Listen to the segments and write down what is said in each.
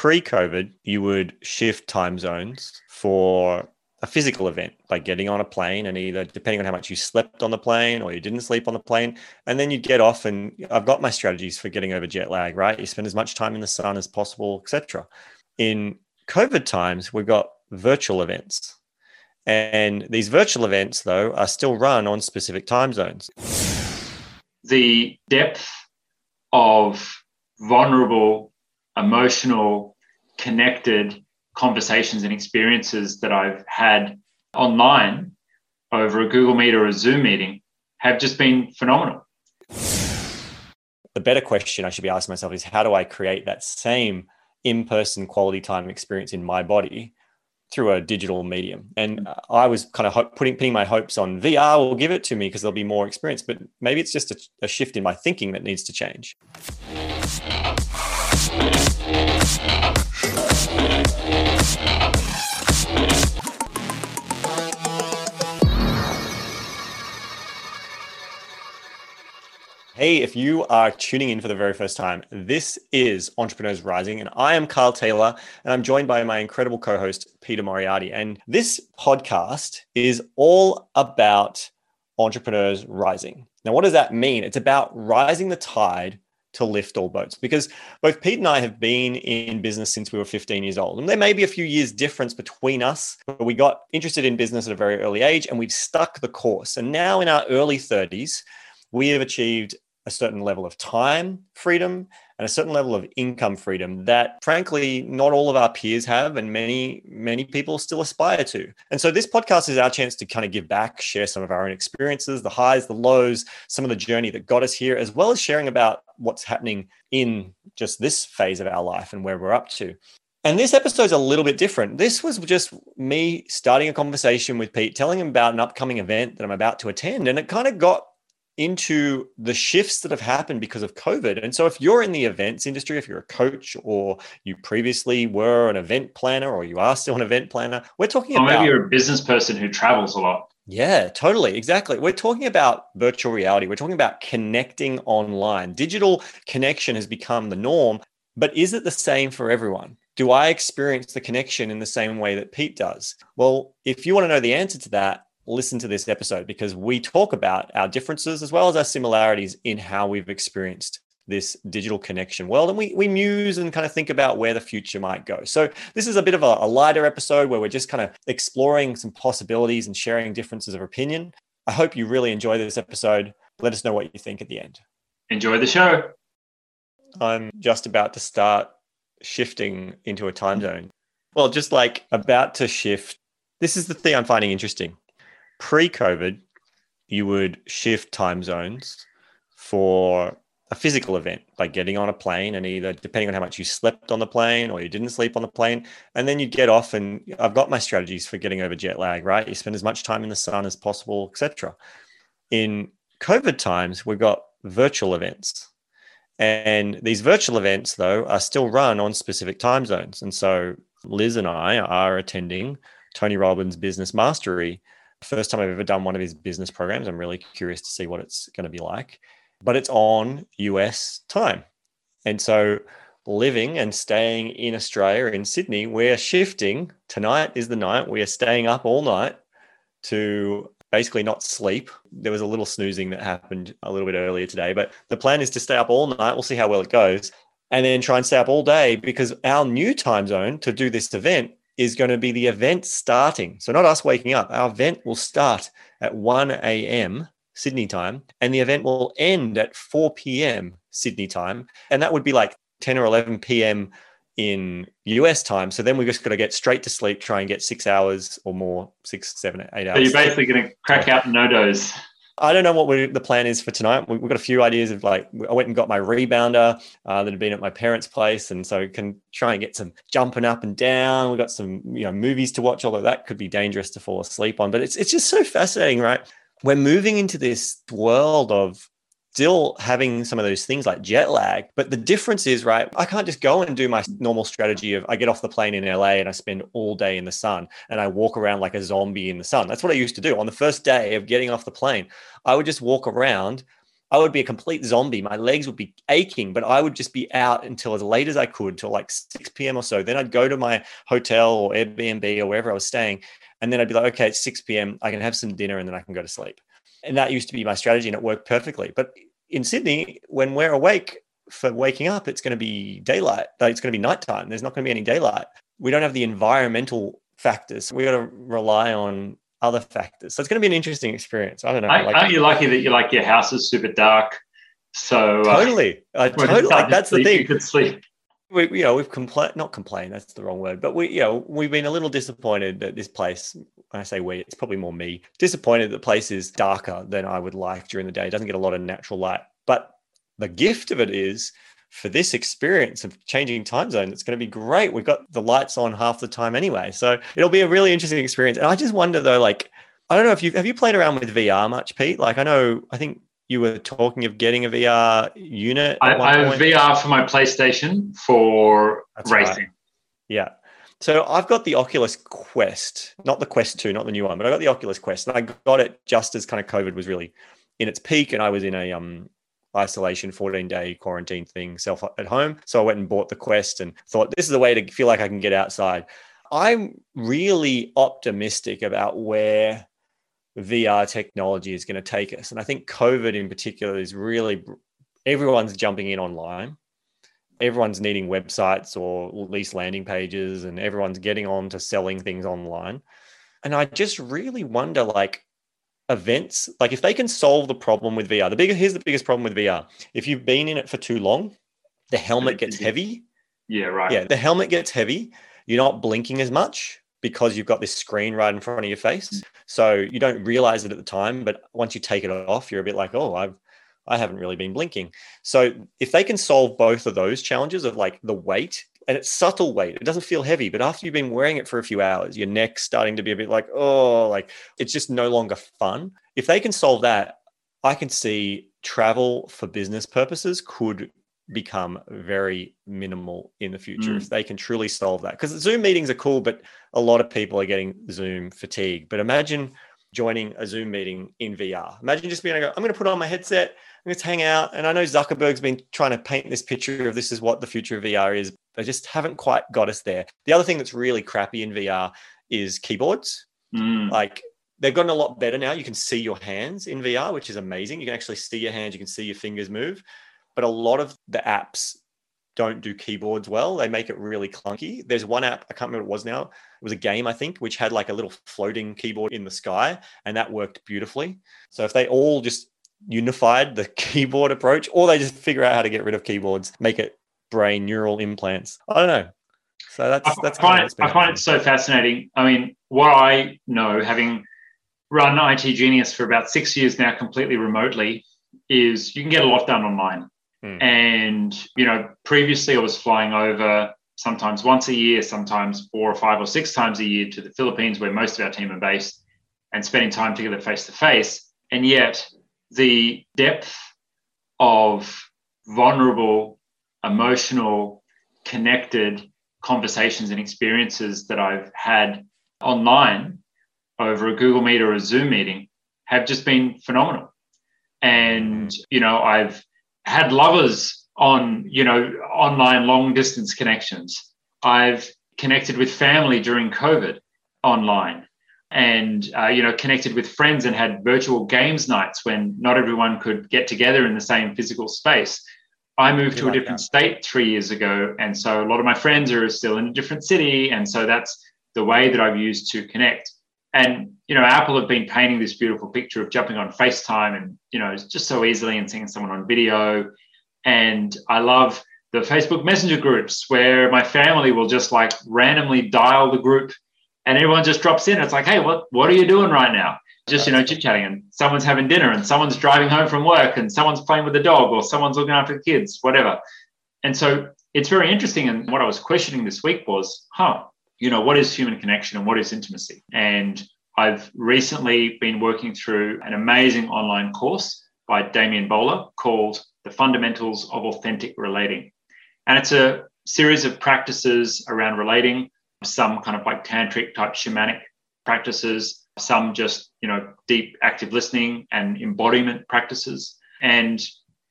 pre COVID, you would shift time zones for a physical event, like getting on a plane and either depending on how much you slept on the plane or you didn't sleep on the plane. And then you'd get off and I've got my strategies for getting over jet lag, right? You spend as much time in the sun as possible, etc. In COVID times, we've got virtual events. And these virtual events, though, are still run on specific time zones. The depth of vulnerable, emotional, connected conversations and experiences that I've had online over a Google Meet or a Zoom meeting have just been phenomenal. The better question I should be asking myself is how do I create that same in person quality time experience in my body through a digital medium? And I was kind of putting, putting my hopes on VR will give it to me because there'll be more experience, but maybe it's just a, a shift in my thinking that needs to change. Hey, if you are tuning in for the very first time, this is Entrepreneurs Rising, and I am Carl Taylor, and I'm joined by my incredible co host, Peter Moriarty. And this podcast is all about entrepreneurs rising. Now, what does that mean? It's about rising the tide to lift all boats because both Pete and I have been in business since we were 15 years old. And there may be a few years difference between us, but we got interested in business at a very early age and we've stuck the course. And now in our early 30s, we have achieved a certain level of time freedom and a certain level of income freedom that frankly not all of our peers have and many many people still aspire to and so this podcast is our chance to kind of give back share some of our own experiences the highs the lows some of the journey that got us here as well as sharing about what's happening in just this phase of our life and where we're up to and this episode's a little bit different. This was just me starting a conversation with Pete, telling him about an upcoming event that I'm about to attend. And it kind of got into the shifts that have happened because of COVID. And so, if you're in the events industry, if you're a coach or you previously were an event planner or you are still an event planner, we're talking or about. maybe you're a business person who travels a lot. Yeah, totally. Exactly. We're talking about virtual reality. We're talking about connecting online. Digital connection has become the norm, but is it the same for everyone? Do I experience the connection in the same way that Pete does? Well, if you want to know the answer to that, listen to this episode because we talk about our differences as well as our similarities in how we've experienced this digital connection world. And we, we muse and kind of think about where the future might go. So this is a bit of a, a lighter episode where we're just kind of exploring some possibilities and sharing differences of opinion. I hope you really enjoy this episode. Let us know what you think at the end. Enjoy the show. I'm just about to start shifting into a time zone. Well just like about to shift this is the thing i'm finding interesting pre-COVID, you would shift time zones for a physical event, like getting on a plane and either depending on how much you slept on the plane or you didn't sleep on the plane. And then you'd get off and I've got my strategies for getting over jet lag, right? You spend as much time in the sun as possible, etc. In COVID times, we've got virtual events. And these virtual events, though, are still run on specific time zones. And so Liz and I are attending Tony Robbins Business Mastery First time I've ever done one of his business programs. I'm really curious to see what it's going to be like. But it's on US time. And so living and staying in Australia, in Sydney, we're shifting. Tonight is the night. We are staying up all night to basically not sleep. There was a little snoozing that happened a little bit earlier today, but the plan is to stay up all night. We'll see how well it goes. And then try and stay up all day because our new time zone to do this event is going to be the event starting. So, not us waking up. Our event will start at 1 a.m. Sydney time, and the event will end at 4 p.m. Sydney time. And that would be like 10 or 11 p.m. in US time. So then we just got to get straight to sleep, try and get six hours or more, six, seven, eight hours. So you're basically going to crack out no NoDoz. I don't know what the plan is for tonight. We've got a few ideas of like, I went and got my rebounder uh, that had been at my parents' place. And so can try and get some jumping up and down. We've got some, you know, movies to watch, although that could be dangerous to fall asleep on. But it's, it's just so fascinating, right? We're moving into this world of still having some of those things like jet lag. But the difference is, right, I can't just go and do my normal strategy of I get off the plane in LA and I spend all day in the sun and I walk around like a zombie in the sun. That's what I used to do on the first day of getting off the plane. I would just walk around I would be a complete zombie. My legs would be aching, but I would just be out until as late as I could, till like 6 p.m. or so. Then I'd go to my hotel or Airbnb or wherever I was staying. And then I'd be like, okay, it's 6 p.m. I can have some dinner and then I can go to sleep. And that used to be my strategy and it worked perfectly. But in Sydney, when we're awake for waking up, it's going to be daylight. It's going to be nighttime. There's not going to be any daylight. We don't have the environmental factors. We got to rely on other factors. So it's going to be an interesting experience. I don't know. Like, aren't you lucky that you like your house is super dark? So uh, totally, uh, totally. Like, that's the thing. You could sleep. We, you know, we've complained, not complained, that's the wrong word, but we, you know, we've been a little disappointed that this place, when I say we, it's probably more me, disappointed that the place is darker than I would like during the day. It doesn't get a lot of natural light. But the gift of it is for this experience of changing time zone, it's going to be great. We've got the lights on half the time anyway. So it'll be a really interesting experience. And I just wonder though, like, I don't know if you have you played around with VR much, Pete? Like I know I think you were talking of getting a VR unit. I, I have VR for my PlayStation for That's racing. Right. Yeah. So I've got the Oculus Quest, not the Quest 2, not the new one, but I got the Oculus Quest and I got it just as kind of COVID was really in its peak and I was in a um isolation 14 day quarantine thing self at home so i went and bought the quest and thought this is a way to feel like i can get outside i'm really optimistic about where vr technology is going to take us and i think covid in particular is really everyone's jumping in online everyone's needing websites or at least landing pages and everyone's getting on to selling things online and i just really wonder like events like if they can solve the problem with VR, the bigger here's the biggest problem with VR. If you've been in it for too long, the helmet gets heavy. Yeah, right. Yeah, the helmet gets heavy. You're not blinking as much because you've got this screen right in front of your face. Mm. So you don't realize it at the time, but once you take it off, you're a bit like, oh, I've I haven't really been blinking. So if they can solve both of those challenges of like the weight and it's subtle weight. It doesn't feel heavy, but after you've been wearing it for a few hours, your neck's starting to be a bit like, oh, like it's just no longer fun. If they can solve that, I can see travel for business purposes could become very minimal in the future mm. if they can truly solve that. Because Zoom meetings are cool, but a lot of people are getting Zoom fatigue. But imagine joining a Zoom meeting in VR. Imagine just being like, I'm going to put on my headset, I'm going to hang out. And I know Zuckerberg's been trying to paint this picture of this is what the future of VR is. They just haven't quite got us there. The other thing that's really crappy in VR is keyboards. Mm. Like they've gotten a lot better now. You can see your hands in VR, which is amazing. You can actually see your hands, you can see your fingers move. But a lot of the apps don't do keyboards well. They make it really clunky. There's one app, I can't remember what it was now. It was a game, I think, which had like a little floating keyboard in the sky, and that worked beautifully. So if they all just unified the keyboard approach, or they just figure out how to get rid of keyboards, make it brain neural implants. I don't know. So that's I, that's find, it, I find it so fascinating. I mean, what I know, having run IT Genius for about six years now, completely remotely, is you can get a lot done online. Hmm. And you know, previously I was flying over sometimes once a year, sometimes four or five or six times a year to the Philippines, where most of our team are based, and spending time together face to face. And yet, the depth of vulnerable, emotional, connected conversations and experiences that I've had online over a Google Meet or a Zoom meeting have just been phenomenal. And, you know, I've had lovers on, you know, online long distance connections. I've connected with family during COVID online and uh, you know connected with friends and had virtual games nights when not everyone could get together in the same physical space i moved to a different that. state three years ago and so a lot of my friends are still in a different city and so that's the way that i've used to connect and you know apple have been painting this beautiful picture of jumping on facetime and you know just so easily and seeing someone on video and i love the facebook messenger groups where my family will just like randomly dial the group and everyone just drops in. It's like, hey, what what are you doing right now? Just you know, chit chatting, and someone's having dinner, and someone's driving home from work, and someone's playing with the dog, or someone's looking after the kids, whatever. And so it's very interesting. And what I was questioning this week was, huh, you know, what is human connection and what is intimacy? And I've recently been working through an amazing online course by Damien Bowler called The Fundamentals of Authentic Relating. And it's a series of practices around relating some kind of like tantric type shamanic practices, some just, you know, deep active listening and embodiment practices. And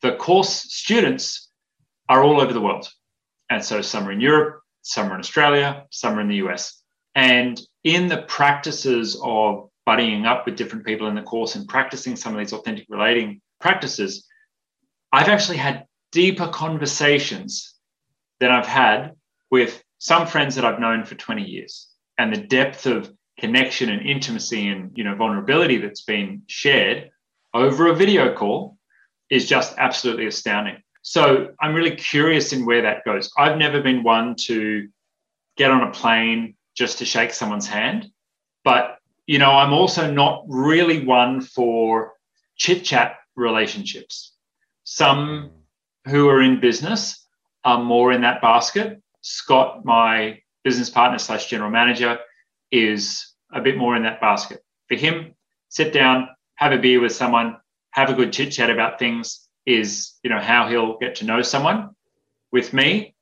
the course students are all over the world. And so some are in Europe, some are in Australia, some are in the US. And in the practices of buddying up with different people in the course and practicing some of these authentic relating practices, I've actually had deeper conversations than I've had with some friends that I've known for 20 years. And the depth of connection and intimacy and you know vulnerability that's been shared over a video call is just absolutely astounding. So I'm really curious in where that goes. I've never been one to get on a plane just to shake someone's hand, but you know, I'm also not really one for chit chat relationships. Some mm. who are in business are more in that basket. Scott, my business partner slash general manager, is a bit more in that basket. For him, sit down, have a beer with someone, have a good chit chat about things is, you know, how he'll get to know someone. With me,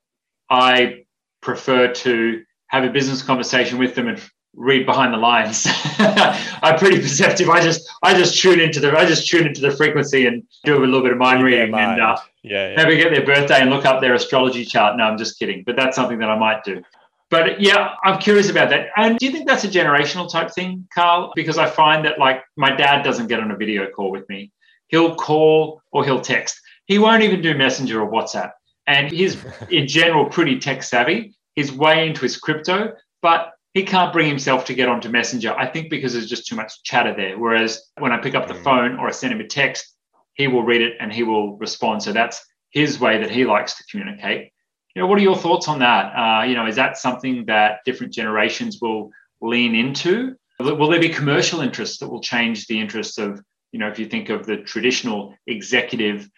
I prefer to have a business conversation with them and read behind the lines. I'm pretty perceptive. I just I just tune into the I just tune into the frequency and do a little bit of mind reading mind. and uh, yeah, yeah. maybe get their birthday and look up their astrology chart. No, I'm just kidding. But that's something that I might do. But yeah, I'm curious about that. And do you think that's a generational type thing, Carl? Because I find that like my dad doesn't get on a video call with me. He'll call or he'll text. He won't even do Messenger or WhatsApp. And he's in general pretty tech savvy. He's way into his crypto, but he can't bring himself to get onto Messenger. I think because there's just too much chatter there. Whereas when I pick up the mm. phone or I send him a text, he will read it and he will respond. So that's his way that he likes to communicate. You know, what are your thoughts on that? Uh, you know, is that something that different generations will lean into? Will there be commercial interests that will change the interests of, you know, if you think of the traditional executive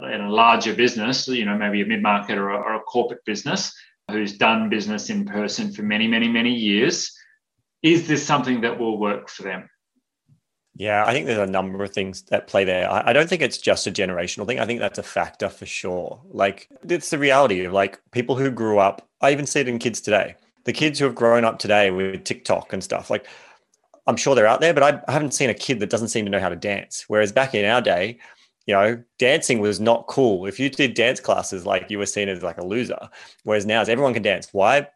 in a larger business, you know, maybe a mid market or, or a corporate business who's done business in person for many, many, many years, is this something that will work for them? Yeah, I think there's a number of things that play there. I, don't think it's just a generational thing. I think that's a factor for sure. Like, it's the reality of like people who grew up, I even see it in kids today. The kids who have grown up today with TikTok and stuff, like, I'm sure they're out there, but I, haven't seen a kid that doesn't seem to know how to dance. Whereas back in our day, you know, dancing was not cool. If you did dance classes, like you were seen as like a loser. Whereas now, as everyone can dance. Why?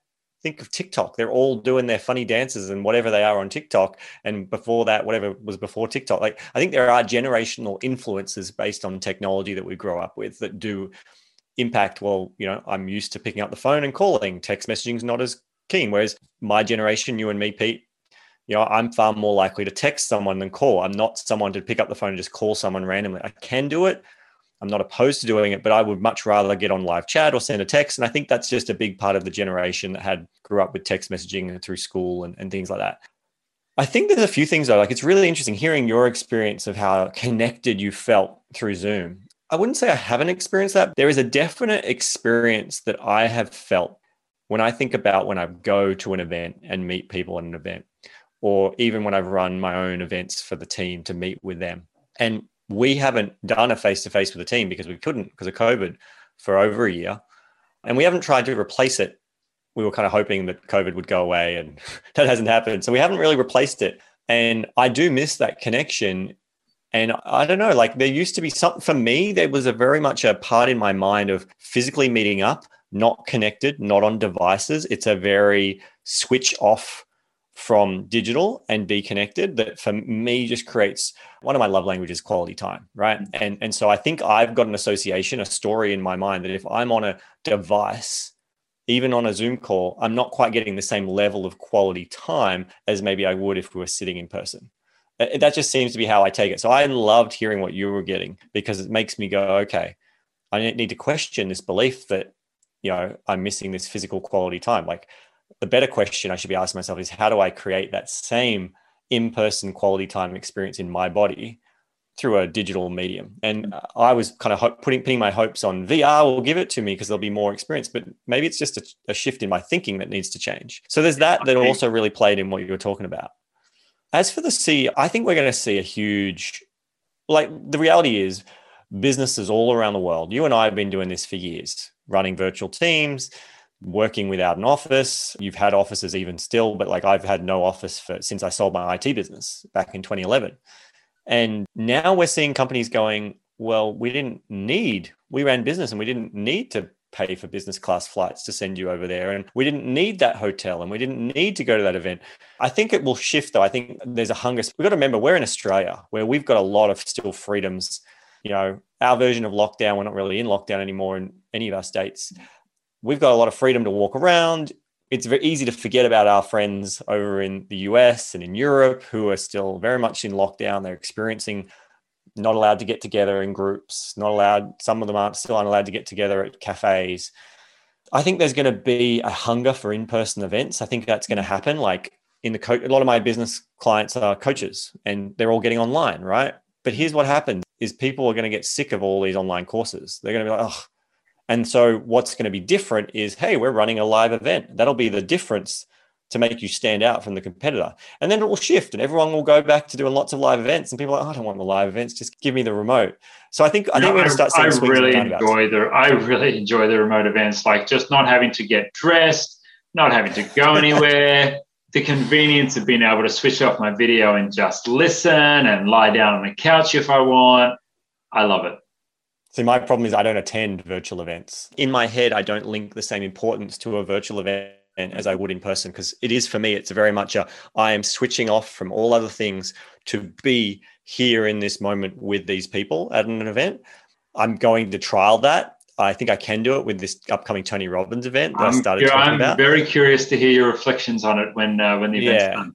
think of TikTok. They're all doing their funny dances and whatever they are on TikTok. And before that, whatever was before TikTok. Like I think there are generational influences based on technology that we grow up with that do impact. Well, you know, I'm used to picking up the phone and calling. Text messaging is not as keen. Whereas my generation, you and me, Pete, you know, I'm far more likely to text someone than call. I'm not someone to pick up the phone and just call someone randomly. I can do it, I'm not opposed to doing it, but I would much rather get on live chat or send a text. And I think that's just a big part of the generation that had grew up with text messaging through school and, and things like that. I think there's a few things though. Like it's really interesting hearing your experience of how connected you felt through Zoom. I wouldn't say I haven't experienced that. There is a definite experience that I have felt when I think about when I go to an event and meet people at an event, or even when I've run my own events for the team to meet with them. And we haven't done a face to face with the team because we couldn't because of COVID for over a year. And we haven't tried to replace it. We were kind of hoping that COVID would go away, and that hasn't happened. So we haven't really replaced it. And I do miss that connection. And I don't know, like there used to be something for me, there was a very much a part in my mind of physically meeting up, not connected, not on devices. It's a very switch off from digital and be connected that for me just creates one of my love languages quality time right? Mm. And and so i think i've got an association a story in my mind that if i'm on a device even on a zoom call i'm not quite getting the same level of quality time as maybe i would if we were sitting in person. Uh, uh, that just seems to be how i take it. So i loved hearing what you were getting because it makes me go okay i need to question this belief that you know i'm missing this physical quality time. Like the better question I should be asking myself is how do I create that same in-person quality time experience in my body through a digital medium. And mm. I was kind of hope, putting putting my hopes on VR will give it to me because there'll be more experience. But maybe it's just a, a, shift in my thinking that needs to change. So there's that that also really played in what you were talking about. As for the C, I think we're going to see a huge, like the reality is, businesses all around the world. You and I have been doing this for years, running virtual teams, working without an office. You've had offices even still, but like I've had no office for since I sold my IT business back in 2011. And now we're seeing companies going, well, we didn't need, we ran business and we didn't need to pay for business class flights to send you over there. And we didn't need that hotel and we didn't need to go to that event. I think it will shift though. I think there's a hunger. We've got to remember we're in Australia where we've got a lot of still freedoms. You know, our version of lockdown, we're not really in lockdown anymore in any of our states. We've got a lot of freedom to walk around. It's very easy to forget about our friends over in the US and in Europe who are still very much in lockdown. They're experiencing not allowed to get together in groups, not allowed, some of them aren't still allowed to get together at cafes. I think there's going to be a hunger for in person events. I think that's going to happen. Like in the coach, a lot of my business clients are coaches and they're all getting online, right? But here's what happens is people are going to get sick of all these online courses. They're going to be like, oh. And so what's going to be different is, hey, we're running a live event. That'll be the difference to make you stand out from the competitor. And then it will shift and everyone will go back to doing lots of live events. And people are like, oh, I don't want the live events, just give me the remote. So I think I think we're going to start seeing I really enjoy the I really enjoy the remote events, like just not having to get dressed, not having to go anywhere. the convenience of being able to switch off my video and just listen and lie down on the couch if I want. I love it. See, my problem is I don't attend virtual events. In my head, I don't link the same importance to a virtual event as I would in person because it is for me it's very much a I am switching off from all other things to be here in this moment with these people at an event. I'm going to trial that. I think I can do it with this upcoming Tony Robbins event that I'm, I started talking I'm about. I'm very curious to hear your reflections on it when uh, when the event's yeah. done.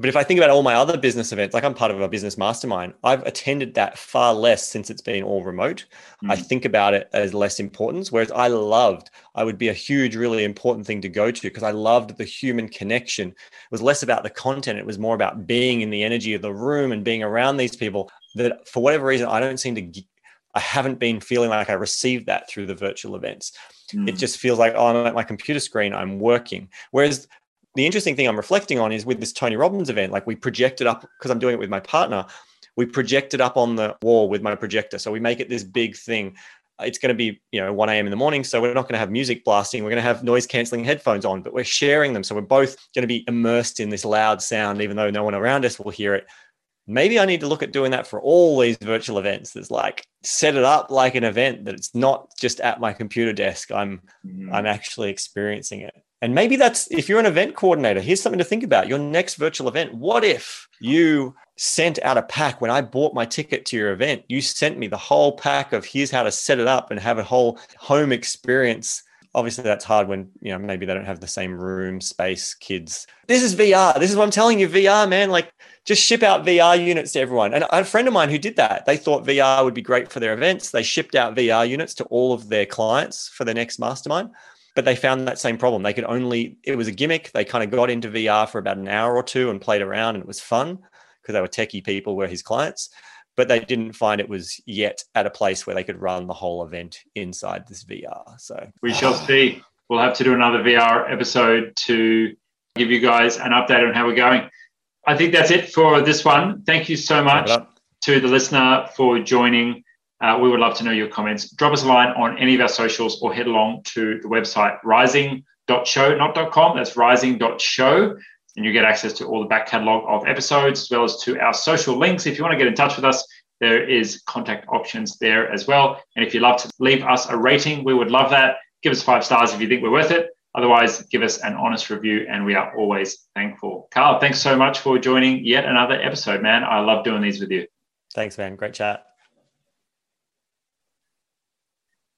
But if I think about all my other business events, like I'm part of a business mastermind, I've attended that far less since it's been all remote. Mm. I think about it as less importance. Whereas I loved, I would be a huge, really important thing to go to because I loved the human connection. It was less about the content, it was more about being in the energy of the room and being around these people that for whatever reason, I don't seem to, I haven't been feeling like I received that through the virtual events. Mm. It just feels like, oh, I'm at my computer screen, I'm working. Whereas the interesting thing I'm reflecting on is with this Tony Robbins event, like we projected up because I'm doing it with my partner, we project it up on the wall with my projector. So we make it this big thing. It's going to be, you know, 1 a.m. in the morning. So we're not going to have music blasting. We're going to have noise canceling headphones on, but we're sharing them. So we're both going to be immersed in this loud sound, even though no one around us will hear it. Maybe I need to look at doing that for all these virtual events. There's like set it up like an event that it's not just at my computer desk. I'm mm-hmm. I'm actually experiencing it. And maybe that's if you're an event coordinator, here's something to think about your next virtual event. What if you sent out a pack when I bought my ticket to your event? You sent me the whole pack of here's how to set it up and have a whole home experience. Obviously, that's hard when you know maybe they don't have the same room space. Kids, this is VR. This is what I'm telling you, VR, man. Like, just ship out VR units to everyone. And a friend of mine who did that, they thought VR would be great for their events. They shipped out VR units to all of their clients for their next mastermind but they found that same problem. They could only, it was a gimmick. They kind of got into VR for about an hour or two and played around, and it was fun because they were techie people, were his clients, but they didn't find it was yet at a place where they could run the whole event inside this VR. So we shall see. We'll have to do another VR episode to give you guys an update on how we're going. I think that's it for this one. Thank you so much to the listener for joining. Uh, we would love to know your comments. Drop us a line on any of our socials or head along to the website rising.show, not .com, that's rising.show. And you get access to all the back catalogue of episodes as well as to our social links. If you want to get in touch with us, there is contact options there as well. And if you'd love to leave us a rating, we would love that. Give us five stars if you think we're worth it. Otherwise, give us an honest review, and we are always thankful. Carl, thanks so much for joining yet another episode, man. I love doing these with you. Thanks, man. Great chat.